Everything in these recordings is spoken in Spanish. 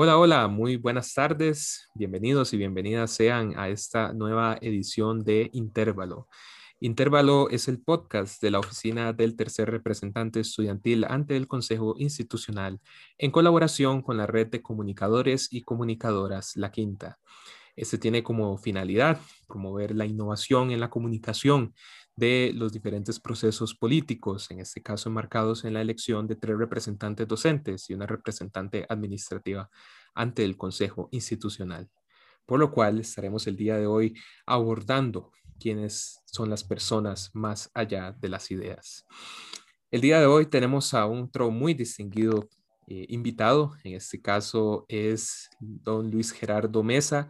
Hola, hola, muy buenas tardes. Bienvenidos y bienvenidas sean a esta nueva edición de Intervalo. Intervalo es el podcast de la Oficina del Tercer Representante Estudiantil ante el Consejo Institucional en colaboración con la Red de Comunicadores y Comunicadoras La Quinta. Este tiene como finalidad promover la innovación en la comunicación de los diferentes procesos políticos, en este caso enmarcados en la elección de tres representantes docentes y una representante administrativa ante el Consejo Institucional. Por lo cual estaremos el día de hoy abordando quiénes son las personas más allá de las ideas. El día de hoy tenemos a un otro muy distinguido eh, invitado, en este caso es don Luis Gerardo Mesa,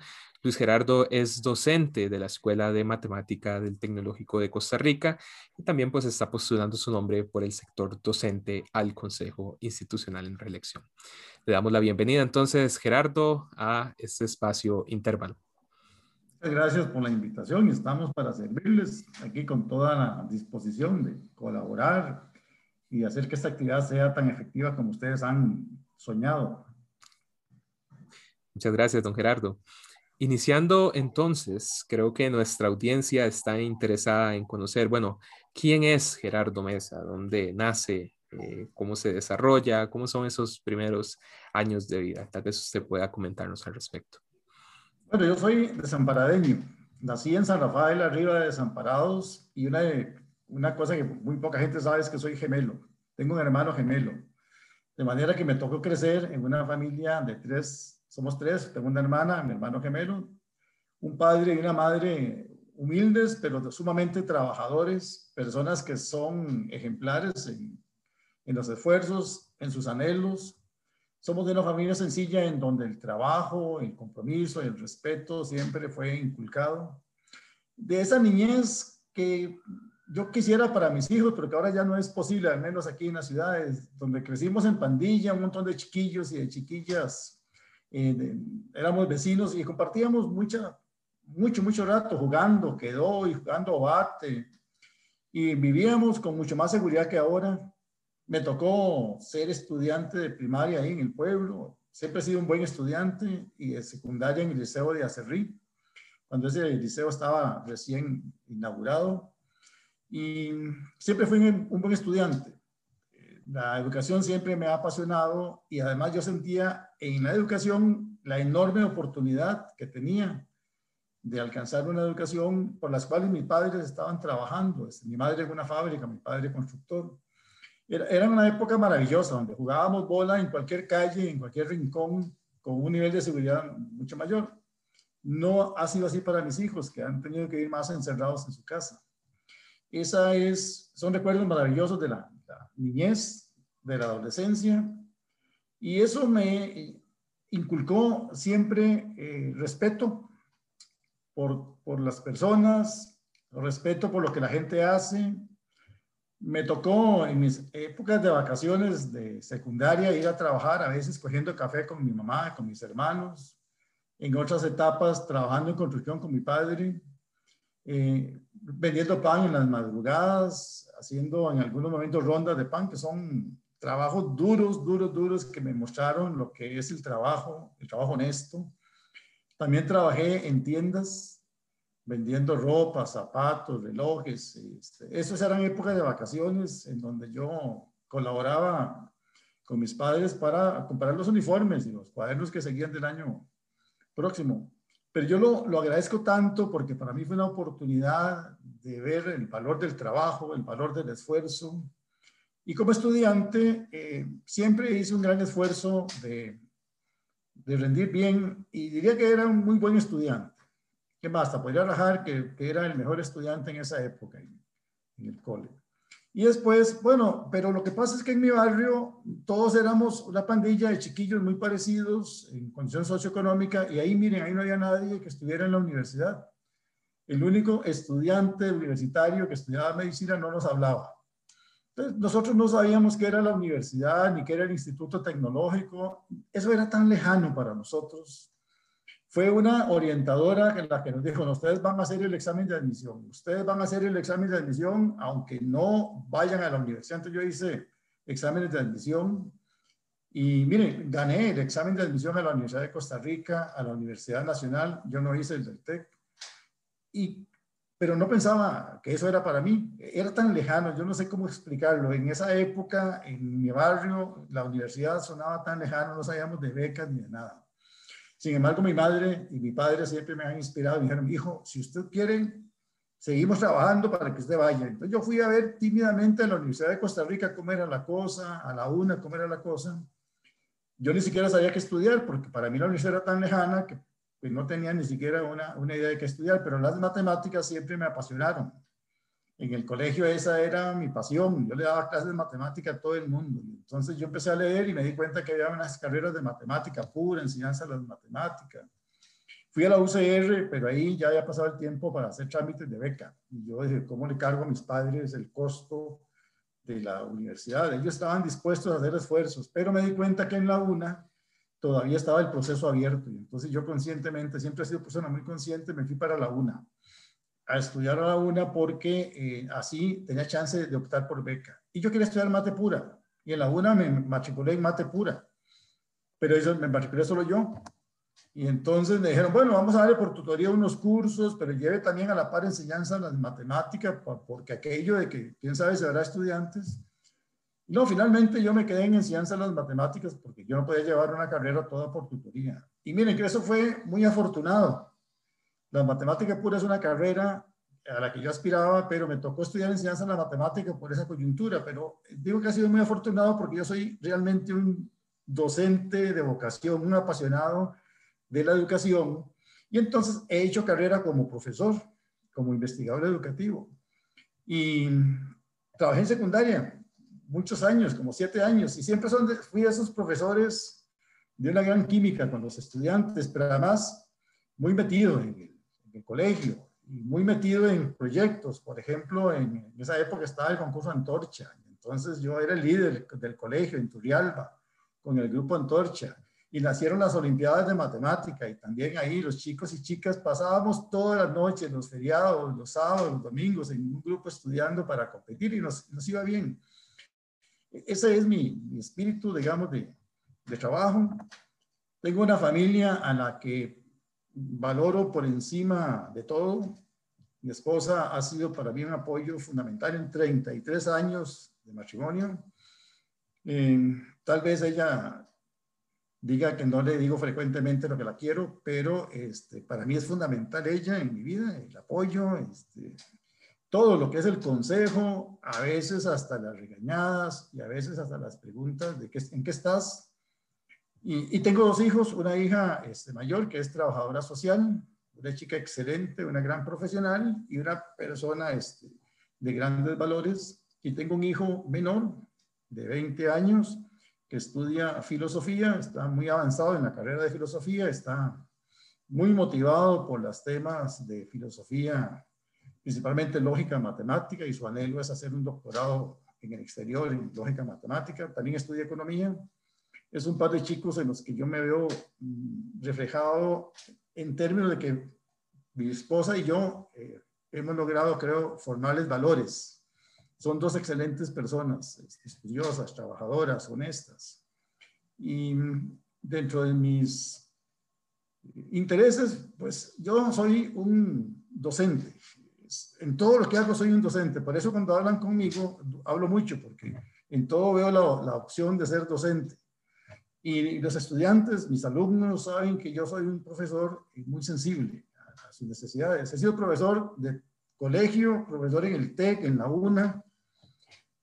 Luis Gerardo es docente de la Escuela de Matemática del Tecnológico de Costa Rica y también pues está postulando su nombre por el sector docente al Consejo Institucional en Reelección. Le damos la bienvenida entonces, Gerardo, a este espacio intervalo. Muchas gracias por la invitación. Estamos para servirles aquí con toda la disposición de colaborar y hacer que esta actividad sea tan efectiva como ustedes han soñado. Muchas gracias, don Gerardo. Iniciando entonces, creo que nuestra audiencia está interesada en conocer, bueno, ¿quién es Gerardo Mesa? ¿Dónde nace? Eh, ¿Cómo se desarrolla? ¿Cómo son esos primeros años de vida? Tal vez usted pueda comentarnos al respecto. Bueno, yo soy desamparadeño. Nací en San Rafael, arriba de Desamparados, y una, una cosa que muy poca gente sabe es que soy gemelo. Tengo un hermano gemelo. De manera que me tocó crecer en una familia de tres somos tres, tengo una hermana, mi hermano gemelo, un padre y una madre humildes, pero sumamente trabajadores, personas que son ejemplares en, en los esfuerzos, en sus anhelos. Somos de una familia sencilla en donde el trabajo, el compromiso, el respeto siempre fue inculcado. De esa niñez que yo quisiera para mis hijos, pero que ahora ya no es posible, al menos aquí en las ciudades, donde crecimos en pandilla, un montón de chiquillos y de chiquillas eh, éramos vecinos y compartíamos mucha, mucho, mucho rato jugando, quedó y jugando bate. Y vivíamos con mucho más seguridad que ahora. Me tocó ser estudiante de primaria ahí en el pueblo. Siempre he sido un buen estudiante y de secundaria en el Liceo de Acerrí, cuando ese liceo estaba recién inaugurado. Y siempre fui un buen estudiante la educación siempre me ha apasionado y además yo sentía en la educación la enorme oportunidad que tenía de alcanzar una educación por las cuales mis padres estaban trabajando. Mi madre en una fábrica, mi padre constructor. Era, era una época maravillosa donde jugábamos bola en cualquier calle, en cualquier rincón, con un nivel de seguridad mucho mayor. No ha sido así para mis hijos, que han tenido que ir más encerrados en su casa. Esa es, son recuerdos maravillosos de la, niñez, de la adolescencia, y eso me inculcó siempre eh, respeto por, por las personas, respeto por lo que la gente hace. Me tocó en mis épocas de vacaciones de secundaria ir a trabajar, a veces cogiendo café con mi mamá, con mis hermanos, en otras etapas trabajando en construcción con mi padre, eh, vendiendo pan en las madrugadas, haciendo en algunos momentos rondas de pan, que son trabajos duros, duros, duros, que me mostraron lo que es el trabajo, el trabajo honesto. También trabajé en tiendas vendiendo ropa, zapatos, relojes. Este, esas eran épocas de vacaciones en donde yo colaboraba con mis padres para comprar los uniformes y los cuadernos que seguían del año próximo. Pero yo lo, lo, agradezco tanto porque para mí fue una oportunidad de ver el valor del trabajo, el valor del esfuerzo. Y como estudiante, eh, siempre hice un gran esfuerzo de, de, rendir bien y diría que era un muy buen estudiante. ¿Qué basta? Podría rajar que, que era el mejor estudiante en esa época en el cole. Y después, bueno, pero lo que pasa es que en mi barrio todos éramos una pandilla de chiquillos muy parecidos en condición socioeconómica y ahí, miren, ahí no había nadie que estuviera en la universidad. El único estudiante universitario que estudiaba medicina no nos hablaba. Entonces, nosotros no sabíamos qué era la universidad ni qué era el instituto tecnológico. Eso era tan lejano para nosotros fue una orientadora en la que nos dijo, ustedes van a hacer el examen de admisión, ustedes van a hacer el examen de admisión aunque no vayan a la universidad. Entonces yo hice exámenes de admisión Y miren, gané el examen de admisión a la Universidad de Costa Rica, a la Universidad Nacional, yo no hice el del TEC, y, pero no pensaba que eso era para mí, era tan lejano, yo no sé cómo explicarlo. En esa época, en mi barrio, la universidad sonaba tan lejano, no sabíamos de becas ni de nada. Sin embargo, mi madre y mi padre siempre me han inspirado, me dijeron, hijo, si usted quiere, seguimos trabajando para que usted vaya. Entonces yo fui a ver tímidamente a la Universidad de Costa Rica cómo era la cosa, a la UNA cómo era la cosa. Yo ni siquiera sabía qué estudiar, porque para mí la universidad era tan lejana que pues, no tenía ni siquiera una, una idea de qué estudiar, pero las matemáticas siempre me apasionaron. En el colegio esa era mi pasión, yo le daba clases de matemática a todo el mundo. Entonces yo empecé a leer y me di cuenta que había unas carreras de matemática pura, enseñanza de las matemáticas. Fui a la UCR, pero ahí ya había pasado el tiempo para hacer trámites de beca. Y yo dije, ¿cómo le cargo a mis padres el costo de la universidad? Ellos estaban dispuestos a hacer esfuerzos, pero me di cuenta que en la UNA todavía estaba el proceso abierto. Y entonces yo conscientemente, siempre he sido persona muy consciente, me fui para la UNA a estudiar a la UNA porque eh, así tenía chance de optar por beca. Y yo quería estudiar mate pura. Y en la UNA me matriculé en mate pura. Pero eso me matriculé solo yo. Y entonces me dijeron, bueno, vamos a darle por tutoría unos cursos, pero lleve también a la par enseñanza las matemáticas, porque aquello de que, quién sabe, se habrá estudiantes. No, finalmente yo me quedé en enseñanza las matemáticas porque yo no podía llevar una carrera toda por tutoría. Y miren que eso fue muy afortunado. La matemática pura es una carrera a la que yo aspiraba, pero me tocó estudiar enseñanza de la matemática por esa coyuntura. Pero digo que ha sido muy afortunado porque yo soy realmente un docente de vocación, un apasionado de la educación y entonces he hecho carrera como profesor, como investigador educativo. Y trabajé en secundaria muchos años, como siete años, y siempre son fui de esos profesores de una gran química con los estudiantes, pero además muy metido en colegio y muy metido en proyectos. Por ejemplo, en, en, esa época estaba el concurso Antorcha, entonces yo era el líder del colegio en Turrialba con el grupo Antorcha y nacieron las Olimpiadas de Matemática y también ahí los chicos y chicas pasábamos todas las noches, los feriados, los sábados, los domingos en un grupo estudiando para competir y nos, nos iba bien. Ese es mi, mi espíritu, digamos, de, de trabajo. Tengo una familia a la que valoro por encima de todo. Mi esposa ha sido para mí un apoyo fundamental en 33 años de matrimonio. Eh, tal vez ella diga que no le digo frecuentemente lo que la quiero, pero este, para mí es fundamental ella en mi vida, el apoyo, este, todo lo que es el consejo, a veces hasta las regañadas y a veces hasta las preguntas de qué, en qué estás. Y, y tengo dos hijos, una hija este, mayor que es trabajadora social, una chica excelente, una gran profesional y una persona este, de grandes valores. Y tengo un hijo menor de 20 años que estudia filosofía, está muy avanzado en la carrera de filosofía, está muy motivado por los temas de filosofía, principalmente lógica matemática, y su anhelo es hacer un doctorado en el exterior en lógica matemática. También estudia economía. Es un par de chicos en los que yo me veo mm, reflejado en términos de que mi esposa y yo eh, hemos logrado, creo, formarles valores son dos excelentes personas, estudiosas, trabajadoras, honestas. Y dentro de mis intereses, pues yo soy un docente. En todo lo que hago soy un docente. Por eso cuando hablan conmigo, hablo mucho, porque en todo veo la, la opción de ser docente. Y los estudiantes, mis alumnos, saben que yo soy un profesor muy sensible a sus necesidades. He sido profesor de colegio, profesor en el TEC, en la UNA,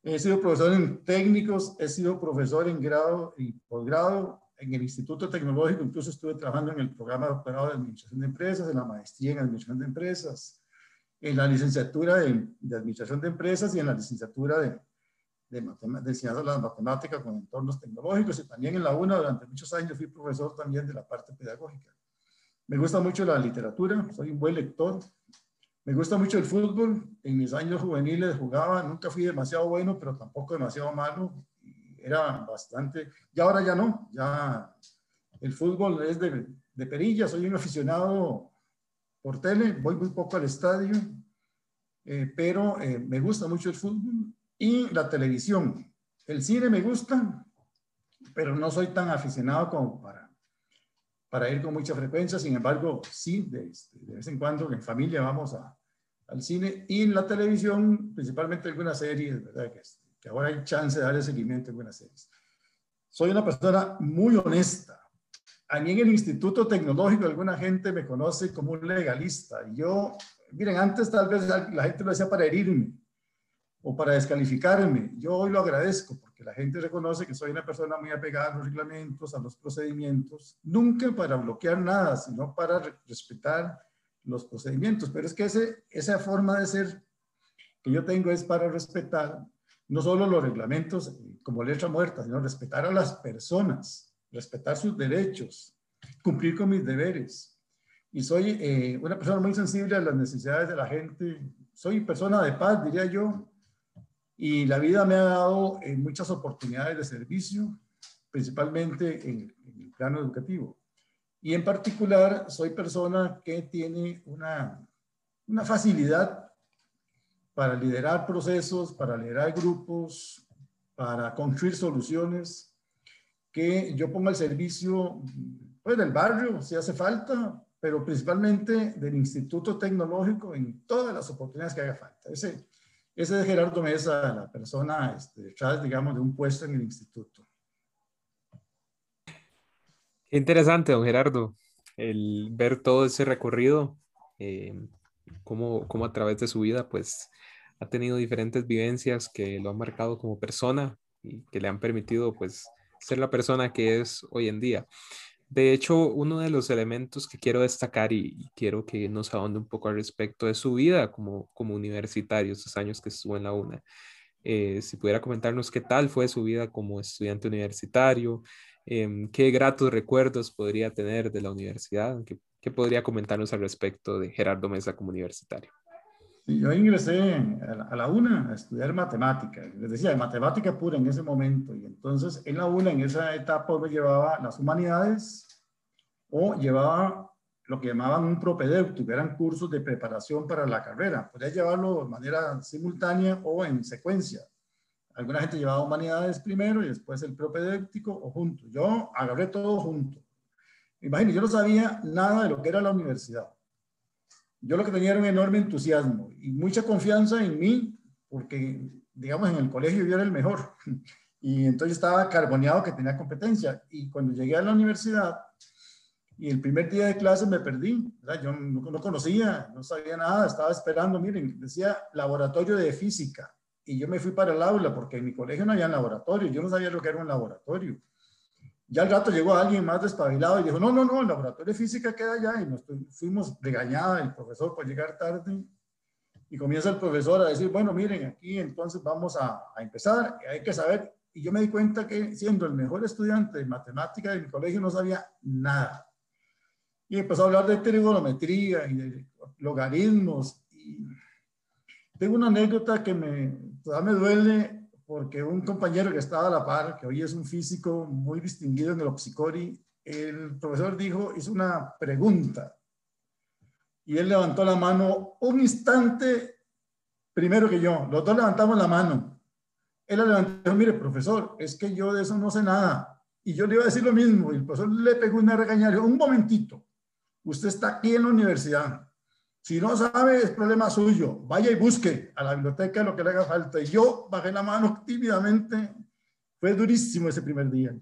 He sido profesor en técnicos, he sido profesor en grado y posgrado en el Instituto Tecnológico, incluso estuve trabajando en el programa de doctorado de Administración de Empresas, en la maestría en Administración de Empresas, en la licenciatura de, Administración de Empresas y en la licenciatura de, de, de Enseñanza de las con entornos tecnológicos y también en la UNA durante muchos años fui profesor también de la parte pedagógica. Me gusta mucho la literatura, soy un buen lector, me gusta mucho el fútbol. En mis años juveniles jugaba, nunca fui demasiado bueno, pero tampoco demasiado malo. Era bastante. Y ahora ya no, ya el fútbol es de, de perilla. Soy un aficionado por tele, voy muy poco al estadio, eh, pero eh, me gusta mucho el fútbol y la televisión. El cine me gusta, pero no soy tan aficionado como para, para ir con mucha frecuencia. Sin embargo, sí, de, este, de vez en cuando en familia vamos a, al cine y en la televisión, principalmente algunas series, ¿verdad? Que, este, que ahora hay chance de darle seguimiento a algunas series. Soy una persona muy honesta. A mí en el Instituto Tecnológico alguna gente me conoce como un legalista. Yo, miren, antes tal vez la gente lo decía para herirme o para descalificarme. Yo hoy lo agradezco porque la gente reconoce que soy una persona muy apegada a los reglamentos, a los procedimientos, nunca para bloquear nada, sino para respetar los procedimientos. Pero es que ese, esa forma de ser que yo tengo es para respetar no solo los reglamentos eh, como letra muerta, sino respetar a las personas, respetar sus derechos, cumplir con mis deberes. Y soy eh, una persona muy sensible a las necesidades de la gente. Soy persona de paz, diría yo, y la vida me ha dado eh, muchas oportunidades de servicio, principalmente en, el plano educativo. Y en particular, soy persona que tiene una, una facilidad para liderar procesos, para liderar grupos, para construir soluciones que yo pongo al servicio pues, del barrio, si hace falta, pero principalmente del Instituto Tecnológico en todas las oportunidades que haga falta. Ese, ese es Gerardo Mesa, la persona este, digamos, de un puesto en el instituto. Qué interesante, don Gerardo, el ver todo ese recorrido, eh, cómo, a través de su vida, pues, ha tenido diferentes vivencias que lo han marcado como persona y que le han permitido, pues, ser la persona que es hoy en día. De hecho, uno de los elementos que quiero destacar y, quiero que nos ahonde un poco al respecto de su vida como, como universitario, esos años que estuvo en la UNA. Eh, si pudiera comentarnos qué tal fue su vida como estudiante universitario, em, qué gratos recuerdos podría tener de la universidad, qué podría comentarnos al respecto de Gerardo Mesa como universitario. Yo ingresé a la, UNA a estudiar matemática, les decía, matemática pura en ese momento, y entonces en la UNA en esa etapa me llevaba las humanidades, o llevaba lo que llamaban un propedéutico, eran cursos de preparación para la carrera. Podía llevarlo de manera simultánea o en secuencia. Alguna gente llevaba humanidades primero y después el propedéutico o junto. Yo agarré todo junto. Imagínense, yo no sabía nada de lo que era la universidad. Yo lo que tenía era un enorme entusiasmo y mucha confianza en mí, porque, digamos, en el colegio yo era el mejor. Y entonces estaba carboneado que tenía competencia. Y cuando llegué a la universidad, y el primer día de clase me perdí, yo no, conocía, no sabía nada, estaba esperando, miren, decía laboratorio de física, y yo me fui para el aula porque en mi colegio no había laboratorio, yo no sabía lo que era un laboratorio. Ya al rato llegó alguien más despabilado y dijo, no, no, no, el laboratorio de física queda allá, y nos fuimos regañada el profesor por llegar tarde, y comienza el profesor a decir, bueno, miren, aquí entonces vamos a, a empezar, hay que saber, y yo me di cuenta que siendo el mejor estudiante de matemática de mi colegio no sabía nada. Y empezó a hablar de trigonometría y de logaritmos. Y tengo una anécdota que me, me duele porque un compañero que estaba a la par, que hoy es un físico muy distinguido en el Opsicori, el profesor dijo, hizo una pregunta y él levantó la mano un instante primero que yo. Los dos levantamos la mano. Él la levantó mire, profesor, es que yo de eso no sé nada. Y yo le iba a decir lo mismo. Y el profesor le pegó una regañada. Un momentito. Usted está aquí en la universidad. Si no sabe, es problema suyo. Vaya y busque a la biblioteca lo que le haga falta. Y yo bajé la mano tímidamente. Fue durísimo ese primer día.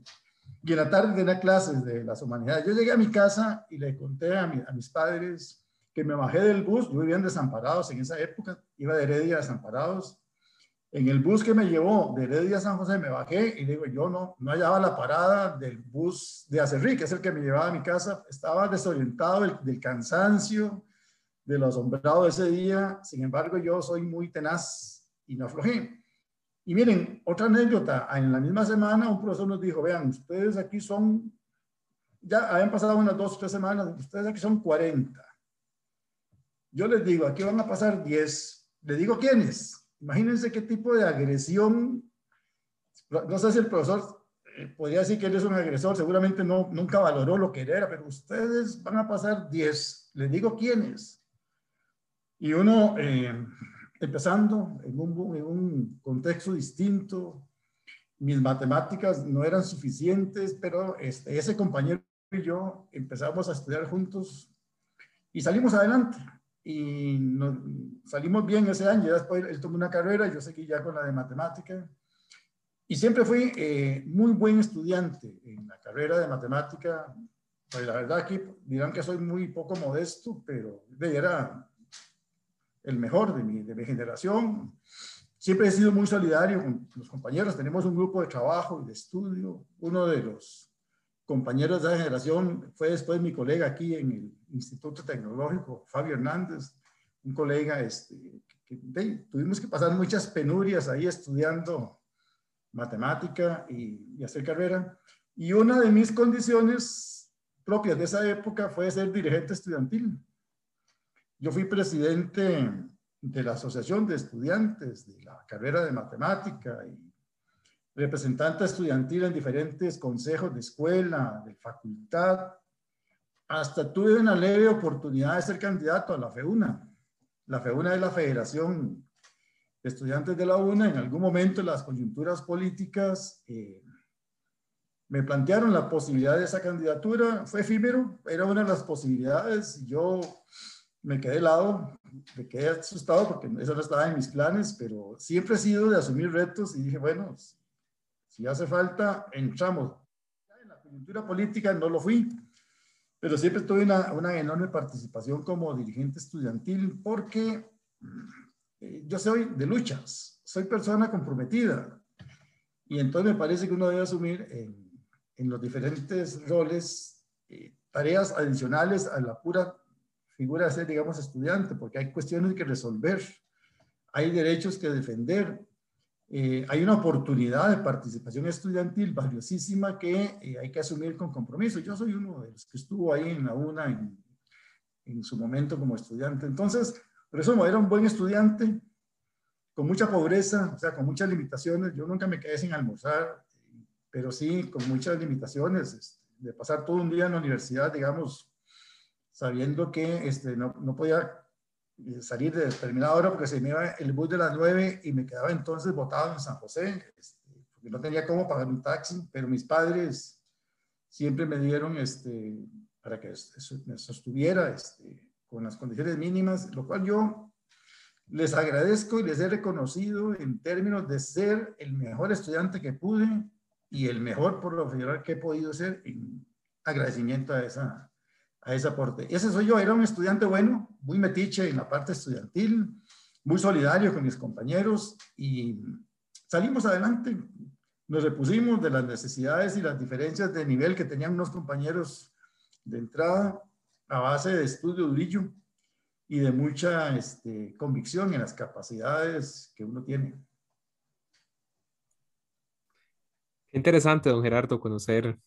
Y en la tarde tenía clases de las humanidades. Yo llegué a mi casa y le conté a, a mis padres que me bajé del bus. Yo vivía en Desamparados en esa época. Iba de Heredia a Desamparados en el bus que me llevó de Heredia a San José me bajé y digo, yo no, no hallaba la parada del bus de Acerrí, que es el que me llevaba a mi casa. Estaba desorientado del, cansancio, de lo asombrado de ese día. Sin embargo, yo soy muy tenaz y no aflojé. Y miren, otra anécdota. En la misma semana un profesor nos dijo, vean, ustedes aquí son, ya habían pasado unas dos o tres semanas, ustedes aquí son 40. Yo les digo, aquí van a pasar 10. Les digo quiénes Imagínense qué tipo de agresión. No sé si el profesor eh, podría decir que él es un agresor, seguramente no, nunca valoró lo que era, pero ustedes van a pasar 10. Les digo quiénes. Y uno, eh, empezando en un, en un contexto distinto, mis matemáticas no eran suficientes, pero este, ese compañero y yo empezamos a estudiar juntos y salimos adelante. Y nos, salimos bien ese año. Después él tomó una carrera, yo seguí ya con la de matemática. Y siempre fui eh, muy buen estudiante en la carrera de matemática. Pues la verdad que dirán que soy muy poco modesto, pero era el mejor de mi, de mi generación. Siempre he sido muy solidario con los compañeros. Tenemos un grupo de trabajo y de estudio. Uno de los compañeros de esa generación fue después mi colega aquí en el Instituto Tecnológico, Fabio Hernández, un colega este, tuvimos que pasar muchas penurias ahí estudiando matemática y, y hacer carrera. Y una de mis condiciones propias de esa época fue ser dirigente estudiantil. Yo fui presidente de la Asociación de Estudiantes de la carrera de matemática y representante estudiantil en diferentes consejos de escuela, de facultad. Hasta tuve una leve oportunidad de ser candidato a la FEUNA. La FEUNA es la Federación de Estudiantes de la UNA. En algún momento las coyunturas políticas eh, me plantearon la posibilidad de esa candidatura. Fue efímero, era una de las posibilidades. Yo me quedé helado, me quedé asustado porque eso no estaba en mis planes, pero siempre he sido de asumir retos y dije, bueno, si hace falta, entramos. En la coyuntura política no lo fui, pero siempre tuve una, una enorme participación como dirigente estudiantil porque eh, yo soy de luchas, soy persona comprometida y entonces me parece que uno debe asumir en, en los diferentes roles eh, tareas adicionales a la pura figura ser, digamos, estudiante, porque hay cuestiones que resolver, hay derechos que defender, eh, hay una oportunidad de participación estudiantil valiosísima que eh, hay que asumir con compromiso. Yo soy uno de los que estuvo ahí en la UNA en, en su momento como estudiante. Entonces, eso era un buen estudiante, con mucha pobreza, o sea, con muchas limitaciones. Yo nunca me quedé sin almorzar, pero sí con muchas limitaciones, este, de pasar todo un día en la universidad, digamos, sabiendo que este, no, no podía eh, salir de determinada hora porque se me iba el bus de las 9 y me quedaba entonces botado en San José, este, porque no tenía cómo pagar un taxi, pero mis padres siempre me dieron este, para que me sostuviera este, con las condiciones mínimas, lo cual yo les agradezco y les he reconocido en términos de ser el mejor estudiante que pude y el mejor profesional que he podido ser en agradecimiento a esa, a ese aporte. Ese soy yo, era un estudiante bueno, muy metiche en la parte estudiantil, muy solidario con mis compañeros y salimos adelante. Nos repusimos de las necesidades y las diferencias de nivel que tenían unos compañeros de entrada a base de estudio durillo y de mucha este, convicción en las capacidades que uno tiene. Interesante, don Gerardo, conocer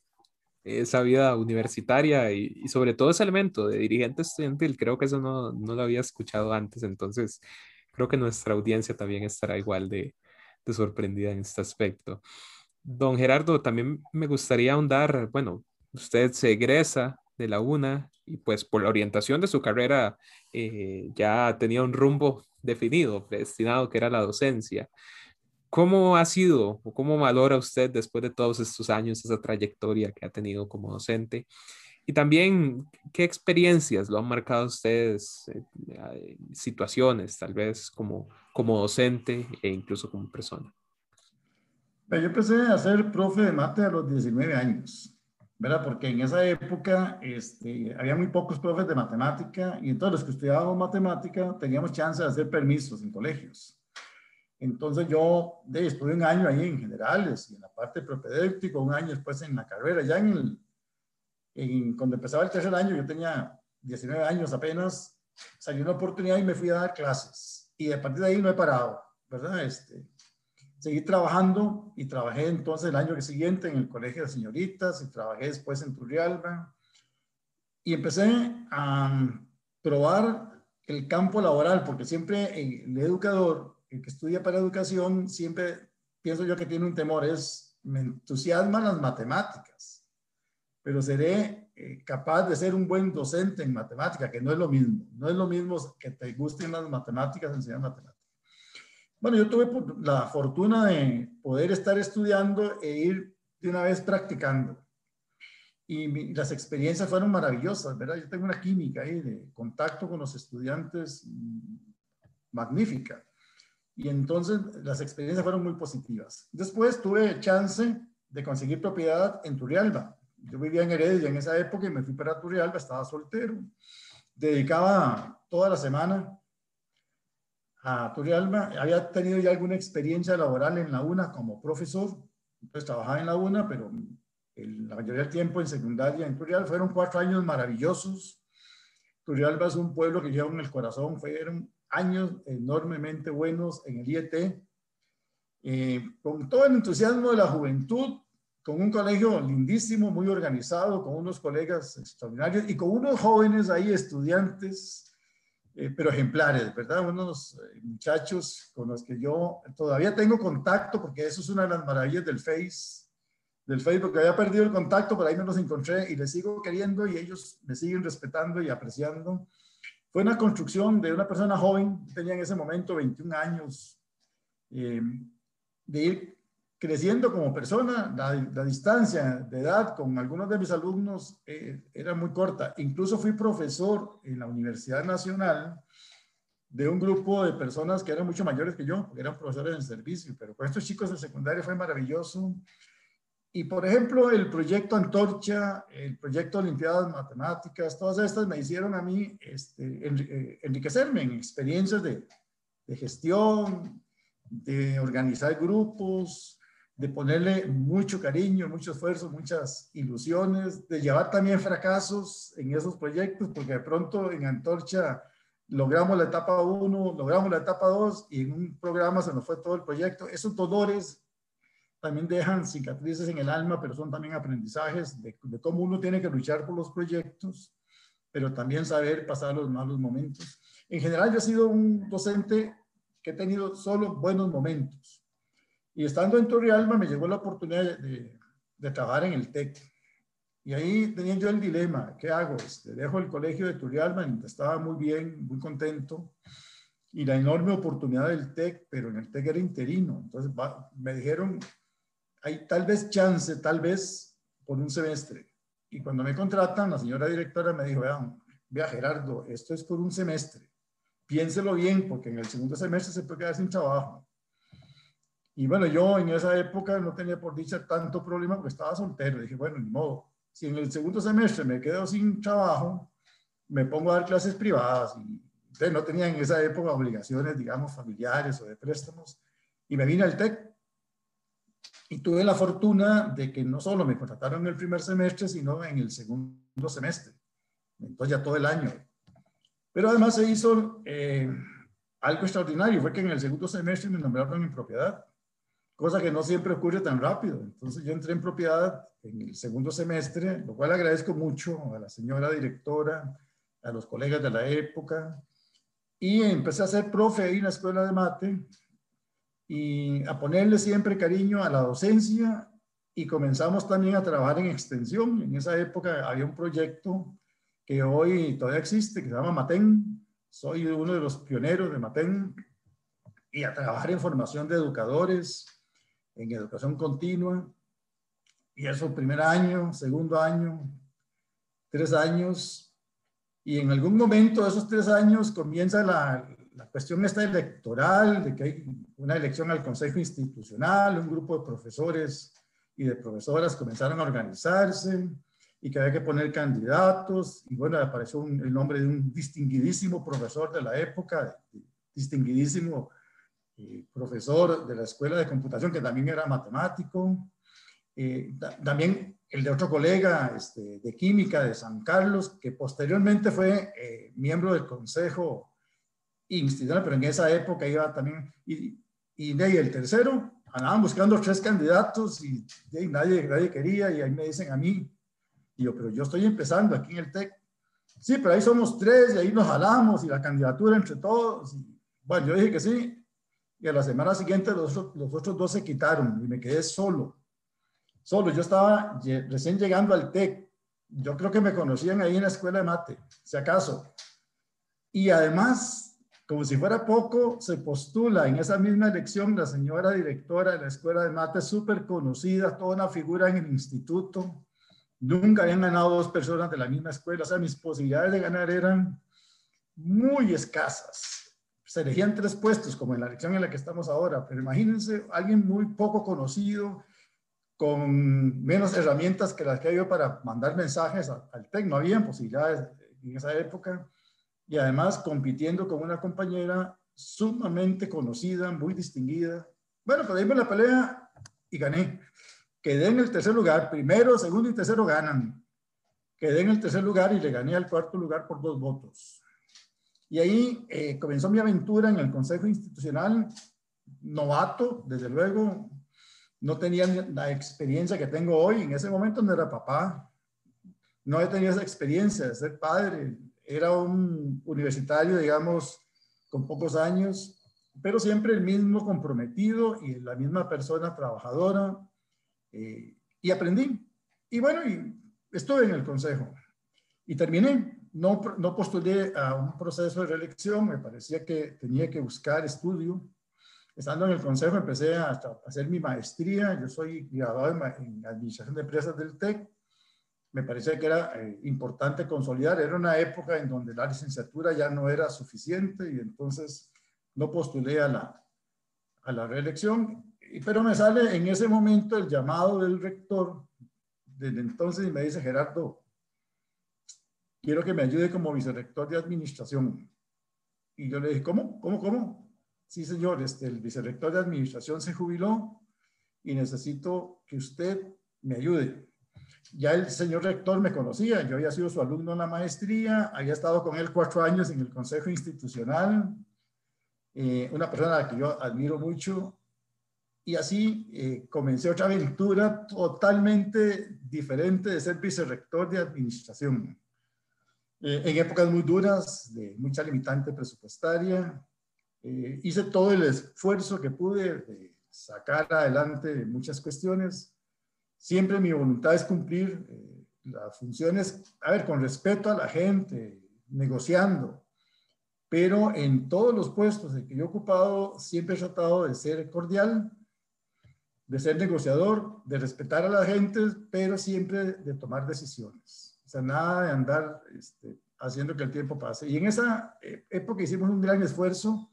esa vida universitaria y, sobre todo ese elemento de dirigente estudiantil. Creo que eso no, no, lo había escuchado antes, entonces creo que nuestra audiencia también estará igual de, de sorprendida en este aspecto. Don Gerardo, también me gustaría ahondar, bueno, usted se egresa de la UNA y pues por la orientación de su carrera eh, ya tenía un rumbo definido, destinado que era la docencia. ¿Cómo ha sido o cómo valora usted después de todos estos años esa trayectoria que ha tenido como docente? Y también, ¿qué experiencias lo han marcado ustedes, eh, situaciones tal vez como, como docente e incluso como persona? Yo empecé a ser profe de mate a los 19 años, ¿verdad? Porque en esa época este, había muy pocos profes de matemática y entonces los que estudiábamos matemática teníamos chance de hacer permisos en colegios. Entonces yo de, estuve un año ahí en generales y en la parte propedéutico, un año después en la carrera. Ya en el, en, cuando empezaba el tercer año, yo tenía 19 años apenas, salió una oportunidad y me fui a dar clases. Y a partir de ahí no he parado, ¿verdad? Este, seguí trabajando y trabajé entonces el año siguiente en el Colegio de Señoritas y trabajé después en Turrialba. Y empecé a probar el campo laboral, porque siempre el educador el que estudia para educación siempre pienso yo que tiene un temor, es, me entusiasman las matemáticas, pero seré eh, capaz de ser un buen docente en matemática, que no es lo mismo, no es lo mismo que te gusten las matemáticas, enseñar matemáticas. Bueno, yo tuve la fortuna de poder estar estudiando e ir de una vez practicando. Y las experiencias fueron maravillosas, ¿verdad? Yo tengo una química ahí de contacto con los estudiantes mm, magnífica. Y entonces las experiencias fueron muy positivas. Después tuve chance de conseguir propiedad en Turrialba. Yo vivía en Heredia en esa época y me fui para Turrialba, estaba soltero. Dedicaba toda la semana a Turrialba. Había tenido ya alguna experiencia laboral en la UNA como profesor. Entonces trabajaba en la UNA, pero la mayoría del tiempo en secundaria en Turrialba. Fueron cuatro años maravillosos. Turrialba es un pueblo que lleva en el corazón. Fueron años enormemente buenos en el IET. Eh, con todo el entusiasmo de la juventud, con un colegio lindísimo, muy organizado, con unos colegas extraordinarios y con unos jóvenes ahí, estudiantes, eh, pero ejemplares, ¿verdad? Unos eh, muchachos con los que yo todavía tengo contacto, porque eso es una de las maravillas del Face, del Facebook, había perdido el contacto, pero ahí me los encontré y les sigo queriendo y ellos me siguen respetando y apreciando. Fue una construcción de una persona joven, tenía en ese momento 21 años, eh, de ir creciendo como persona, la, distancia de edad con algunos de mis alumnos eh, era muy corta. Incluso fui profesor en la Universidad Nacional de un grupo de personas que eran mucho mayores que yo, porque eran profesores en servicio, pero con estos chicos de secundaria fue maravilloso. Y por ejemplo, el proyecto Antorcha, el proyecto Olimpiadas Matemáticas, todas estas me hicieron a mí este, eh, enriquecerme en experiencias de, de gestión, de organizar grupos, de ponerle mucho cariño, mucho esfuerzo, muchas ilusiones, de llevar también fracasos en esos proyectos, porque de pronto en Antorcha logramos la etapa 1, logramos la etapa 2 y en un programa se nos fue todo el proyecto. Esos dolores también dejan cicatrices en el alma, pero son también aprendizajes de, de cómo uno tiene que luchar por los proyectos, pero también saber pasar los malos momentos. En general, yo he sido un docente que he tenido solo buenos momentos y estando en Torrealba me llegó la oportunidad de, de, trabajar en el TEC. Y ahí tenía yo el dilema, ¿qué hago? Este, dejo el colegio de Turrialba, estaba muy bien, muy contento, y la enorme oportunidad del TEC, pero en el TEC era interino. Entonces me dijeron, hay tal vez chance, tal vez por un semestre. Y cuando me contratan, la señora directora me dijo, vean, vea Gerardo, esto es por un semestre. Piénselo bien, porque en el segundo semestre se puede quedar sin trabajo. Y bueno, yo en esa época no tenía por dicha tanto problema porque estaba soltero. Dije, bueno, ni modo. Si en el segundo semestre me quedo sin trabajo, me pongo a dar clases privadas. Y no tenía en esa época obligaciones, digamos, familiares o de préstamos. Y me vine al TEC. Y tuve la fortuna de que no solo me contrataron en el primer semestre, sino en el segundo semestre. Entonces ya todo el año. Pero además se hizo eh, algo extraordinario. Fue que en el segundo semestre me nombraron en propiedad cosa que no siempre ocurre tan rápido. Entonces yo entré en propiedad en el segundo semestre, lo cual agradezco mucho a la señora directora, a los colegas de la época, y empecé a ser profe ahí en la escuela de mate y a ponerle siempre cariño a la docencia y comenzamos también a trabajar en extensión. En esa época había un proyecto que hoy todavía existe, que se llama Maten. Soy uno de los pioneros de Maten y a trabajar en formación de educadores, en educación continua. Y eso primer año, segundo año, tres años. Y en algún momento de esos tres años comienza la, la cuestión esta electoral, de que hay una elección al Consejo Institucional, un grupo de profesores y de profesoras comenzaron a organizarse y que había que poner candidatos. Y bueno, apareció el nombre de un distinguidísimo profesor de la época, distinguidísimo profesor de la escuela de computación, que también era matemático, eh, también el de otro colega este, de química de San Carlos, que posteriormente fue eh, miembro del consejo institucional, pero en esa época iba también, y, y el tercero, andaban buscando tres candidatos y, nadie, nadie quería, y ahí me dicen a mí, y yo, pero yo estoy empezando aquí en el TEC. Sí, pero ahí somos tres y ahí nos jalamos y la candidatura entre todos. bueno, yo dije que sí, y a la semana siguiente los, los otros dos se quitaron y me quedé solo. Solo, yo estaba recién llegando al TEC. Yo creo que me conocían ahí en la escuela de mate, si acaso. Y además, Como si fuera poco, se postula en esa misma elección la señora directora de la Escuela de Mate, súper conocida, toda una figura en el instituto. Nunca habían ganado dos personas de la misma escuela, o sea, mis posibilidades de ganar eran muy escasas. Se elegían tres puestos, como en la elección en la que estamos ahora, pero imagínense alguien muy poco conocido, con menos herramientas que las que había para mandar mensajes al TEC. No había posibilidades en esa época. Y además compitiendo con una compañera sumamente conocida, muy distinguida. Bueno, pues dimos la pelea y gané. Quedé en el tercer lugar. Primero, segundo y tercero ganan. Quedé en el tercer lugar y le gané al cuarto lugar por dos votos. Y ahí eh, comenzó mi aventura en el Consejo Institucional, novato, desde luego, no tenía la experiencia que tengo hoy. En ese momento no era papá, no tenido esa experiencia de ser padre. Era un universitario, digamos, con pocos años, pero siempre el mismo comprometido y la misma persona trabajadora. Eh, y aprendí. Y bueno, y estuve en el consejo. Y terminé. No, no postulé a un proceso de reelección, me parecía que tenía que buscar estudio estando en el consejo empecé a, hacer mi maestría. Yo soy graduado en, Administración de Empresas del TEC. Me parecía que era eh, importante consolidar. Era una época en donde la licenciatura ya no era suficiente y entonces no postulé a la, a la reelección. Pero me sale en ese momento el llamado del rector desde entonces y me dice, Gerardo, quiero que me ayude como vicerrector de administración. Y yo le dije, ¿cómo? ¿Cómo? ¿Cómo? sí señor, este, el vicerrector de administración se jubiló y necesito que usted me ayude. Ya el señor rector me conocía, yo había sido su alumno en la maestría, había estado con él cuatro años en el Consejo Institucional, eh, una persona a la que yo admiro mucho, y así eh, comencé otra aventura totalmente diferente de ser vicerrector de administración. Eh, en épocas muy duras, de mucha limitante presupuestaria, eh, hice todo el esfuerzo que pude de sacar adelante muchas cuestiones. Siempre mi voluntad es cumplir eh, las funciones, a ver, con respeto a la gente, negociando, pero en todos los puestos en que yo he ocupado siempre he tratado de ser cordial, de ser negociador, de respetar a la gente, pero siempre de tomar decisiones. O sea, nada de andar este, haciendo que el tiempo pase. Y en esa época hicimos un gran esfuerzo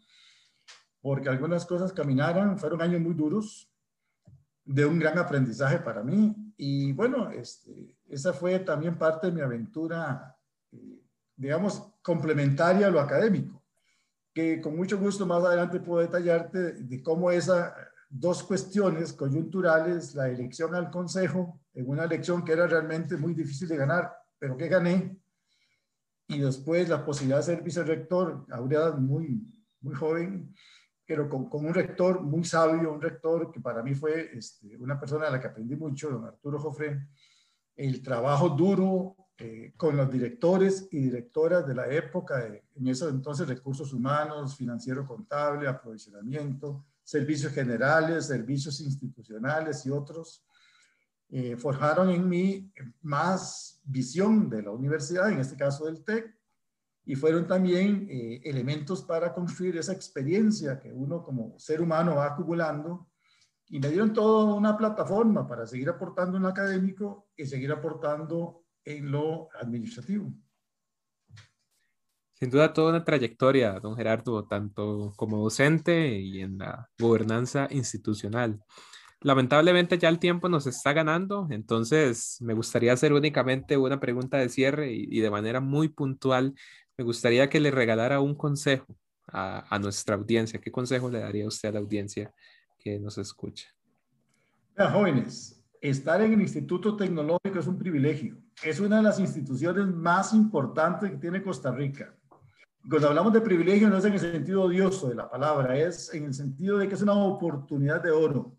porque algunas cosas caminaron, fueron años muy duros, de un gran aprendizaje para mí. Y bueno, este, esa fue también parte de mi aventura, eh, digamos, complementaria a lo académico, que con mucho gusto más adelante puedo detallarte de cómo esas dos cuestiones coyunturales, la elección al consejo, en una elección que era realmente muy difícil de ganar, pero que gané, y después la posibilidad de ser vicerrector a una muy, muy joven, pero con, un rector muy sabio, un rector que para mí fue este, una persona de la que aprendí mucho, don Arturo Jofre, el trabajo duro eh, con los directores y directoras de la época, en esos entonces recursos humanos, financiero contable, aprovisionamiento, servicios generales, servicios institucionales y otros, eh, forjaron en mí más visión de la universidad, en este caso del TEC, y fueron también eh, elementos para construir esa experiencia que uno como ser humano va acumulando y me dieron toda una plataforma para seguir aportando en lo académico y seguir aportando en lo administrativo. Sin duda toda una trayectoria, don Gerardo, tanto como docente y en la gobernanza institucional. Lamentablemente ya el tiempo nos está ganando, entonces me gustaría hacer únicamente una pregunta de cierre y, y de manera muy puntual me gustaría que le regalara un consejo a, nuestra audiencia. ¿Qué consejo le daría usted a la audiencia que nos escucha? jóvenes, estar en el Instituto Tecnológico es un privilegio. Es una de las instituciones más importantes que tiene Costa Rica. Cuando hablamos de privilegio no es en el sentido odioso de la palabra, es en el sentido de que es una oportunidad de oro.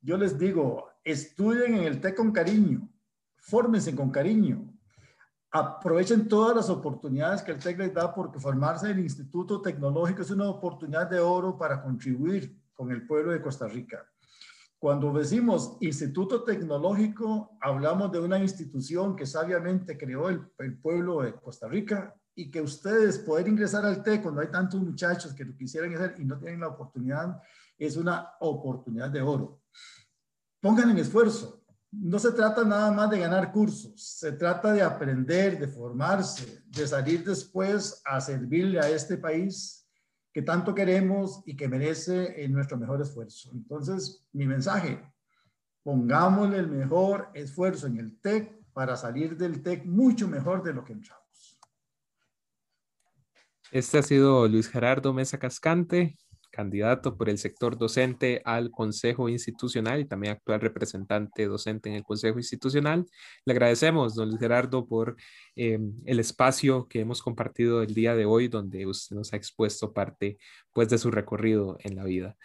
Yo les digo, estudien en el TEC con cariño, fórmense con cariño, aprovechen todas las oportunidades que el TEC les da porque formarse en el Instituto Tecnológico es una oportunidad de oro para contribuir con el pueblo de Costa Rica. Cuando decimos Instituto Tecnológico, hablamos de una institución que sabiamente creó el, el pueblo de Costa Rica y que ustedes poder ingresar al TEC cuando hay tantos muchachos que lo quisieran hacer y no tienen la oportunidad, es una oportunidad de oro. Pongan en esfuerzo. No se trata nada más de ganar cursos, se trata de aprender, de formarse, de salir después a servirle a este país que tanto queremos y que merece nuestro mejor esfuerzo. Entonces, mi mensaje, pongámosle el mejor esfuerzo en el TEC para salir del TEC mucho mejor de lo que entramos. Este ha sido Luis Gerardo Mesa Cascante, candidato por el sector docente al Consejo Institucional y también actual representante docente en el Consejo Institucional. Le agradecemos, don Luis Gerardo, por eh, el espacio que hemos compartido el día de hoy, donde usted nos ha expuesto parte pues, de su recorrido en la vida.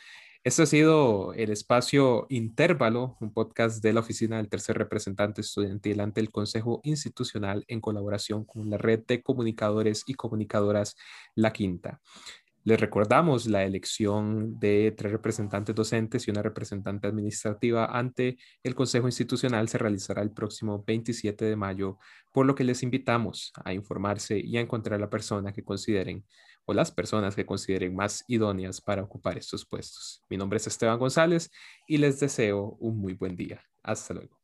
Este ha sido el espacio Intervalo, un podcast de la Oficina del Tercer Representante Estudiantil ante el Consejo Institucional en colaboración con la red de comunicadores y comunicadoras La Quinta. Les recordamos la elección de tres representantes docentes y una representante administrativa ante el Consejo Institucional se realizará el próximo 27 de mayo, por lo que les invitamos a informarse y a encontrar la persona que consideren o las personas que consideren más idóneas para ocupar estos puestos. Mi nombre es Esteban González y les deseo un muy buen día. Hasta luego.